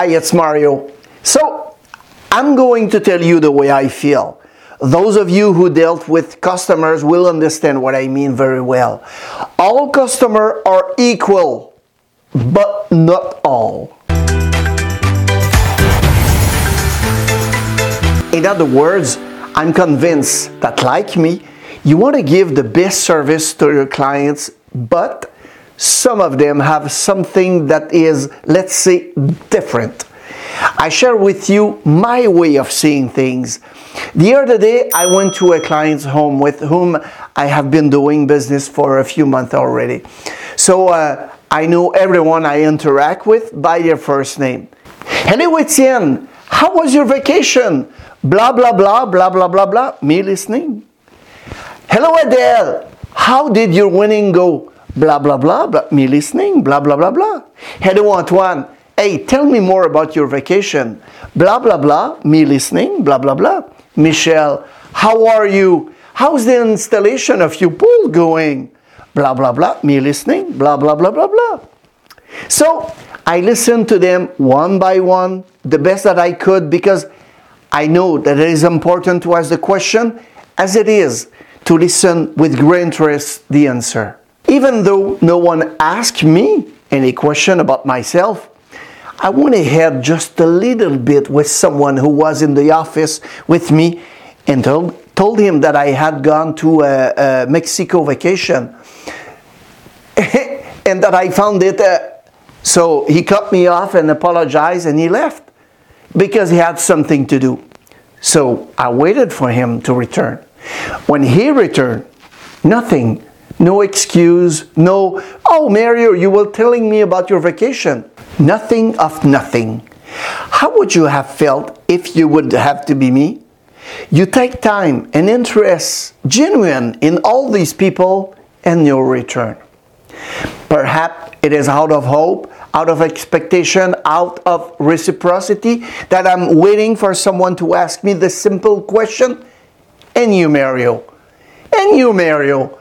Hi, it's Mario. So, I'm going to tell you the way I feel. Those of you who dealt with customers will understand what I mean very well. All customers are equal, but not all. In other words, I'm convinced that, like me, you want to give the best service to your clients, but some of them have something that is, let's say, different. I share with you my way of seeing things. The other day, I went to a client's home with whom I have been doing business for a few months already. So uh, I know everyone I interact with by their first name. Hello, Etienne. How was your vacation? Blah, blah, blah, blah, blah, blah, blah. Me listening. Hello, Adele. How did your winning go? Blah, blah, blah, blah. Me listening. Blah, blah, blah, blah. Hello, Antoine. Hey, tell me more about your vacation. Blah, blah, blah. Me listening. Blah, blah, blah. Michelle, how are you? How's the installation of your pool going? Blah, blah, blah. Me listening. Blah, blah, blah, blah, blah. So I listened to them one by one, the best that I could, because I know that it is important to ask the question as it is to listen with great interest the answer. Even though no one asked me any question about myself, I went ahead just a little bit with someone who was in the office with me and told, told him that I had gone to a, a Mexico vacation and that I found it. Uh, so he cut me off and apologized and he left because he had something to do. So I waited for him to return. When he returned, nothing, no excuse, no, oh, Mario, you were telling me about your vacation. Nothing of nothing. How would you have felt if you would have to be me? You take time and interest genuine in all these people and you'll return. Perhaps it is out of hope, out of expectation, out of reciprocity that I'm waiting for someone to ask me the simple question And you, Mario? And you, Mario?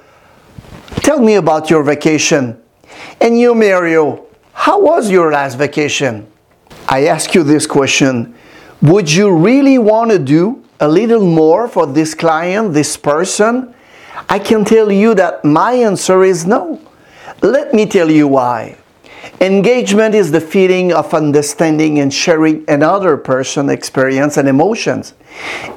Tell me about your vacation. And you, Mario? How was your last vacation? I ask you this question Would you really want to do a little more for this client, this person? I can tell you that my answer is no. Let me tell you why. Engagement is the feeling of understanding and sharing another person's experience and emotions.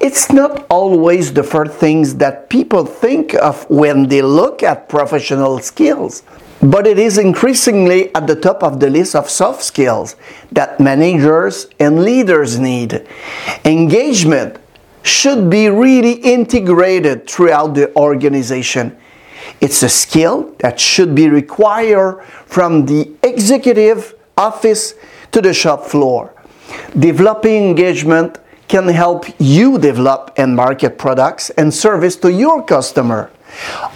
It's not always the first things that people think of when they look at professional skills, but it is increasingly at the top of the list of soft skills that managers and leaders need. Engagement should be really integrated throughout the organization it's a skill that should be required from the executive office to the shop floor. Developing engagement can help you develop and market products and service to your customer.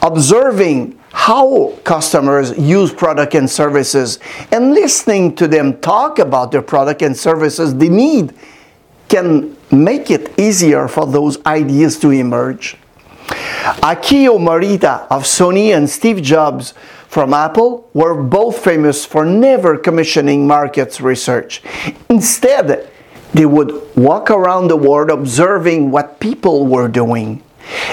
Observing how customers use product and services and listening to them talk about their product and services they need can make it easier for those ideas to emerge. Akio Morita of Sony and Steve Jobs from Apple were both famous for never commissioning markets research. Instead, they would walk around the world observing what people were doing.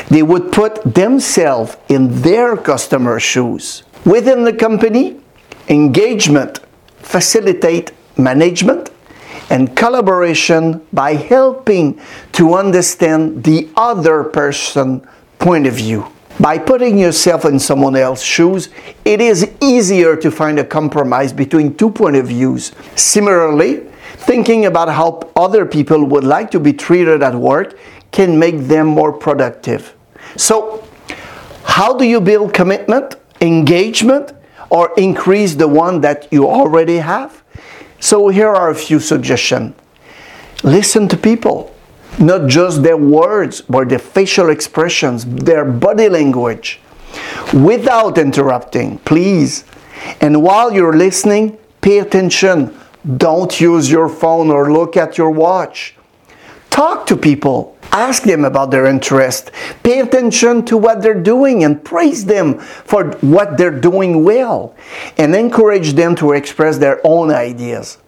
They would put themselves in their customer shoes. Within the company, engagement facilitate management and collaboration by helping to understand the other person point of view. By putting yourself in someone else's shoes, it is easier to find a compromise between two point of views. Similarly, thinking about how other people would like to be treated at work can make them more productive. So, how do you build commitment, engagement, or increase the one that you already have? So, here are a few suggestions. Listen to people not just their words, but their facial expressions, their body language, without interrupting, please. And while you're listening, pay attention. Don't use your phone or look at your watch. Talk to people. Ask them about their interest. Pay attention to what they're doing and praise them for what they're doing well. And encourage them to express their own ideas.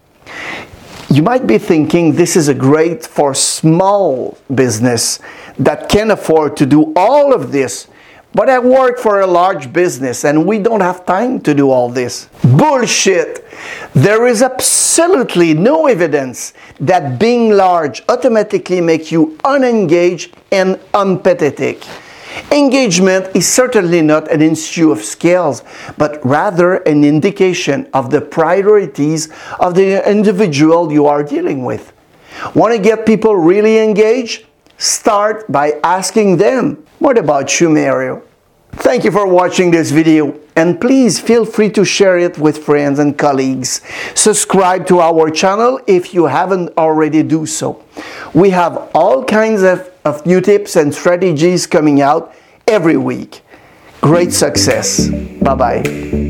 You might be thinking this is a great for small business that can afford to do all of this. But I work for a large business and we don't have time to do all this. Bullshit! There is absolutely no evidence that being large automatically makes you unengaged and unpathetic. Engagement is certainly not an issue of scales, but rather an indication of the priorities of the individual you are dealing with. Want to get people really engaged? Start by asking them, What about you, Mario? Thank you for watching this video and please feel free to share it with friends and colleagues. Subscribe to our channel if you haven't already do so. We have all kinds of, of new tips and strategies coming out every week. Great success. Bye-bye.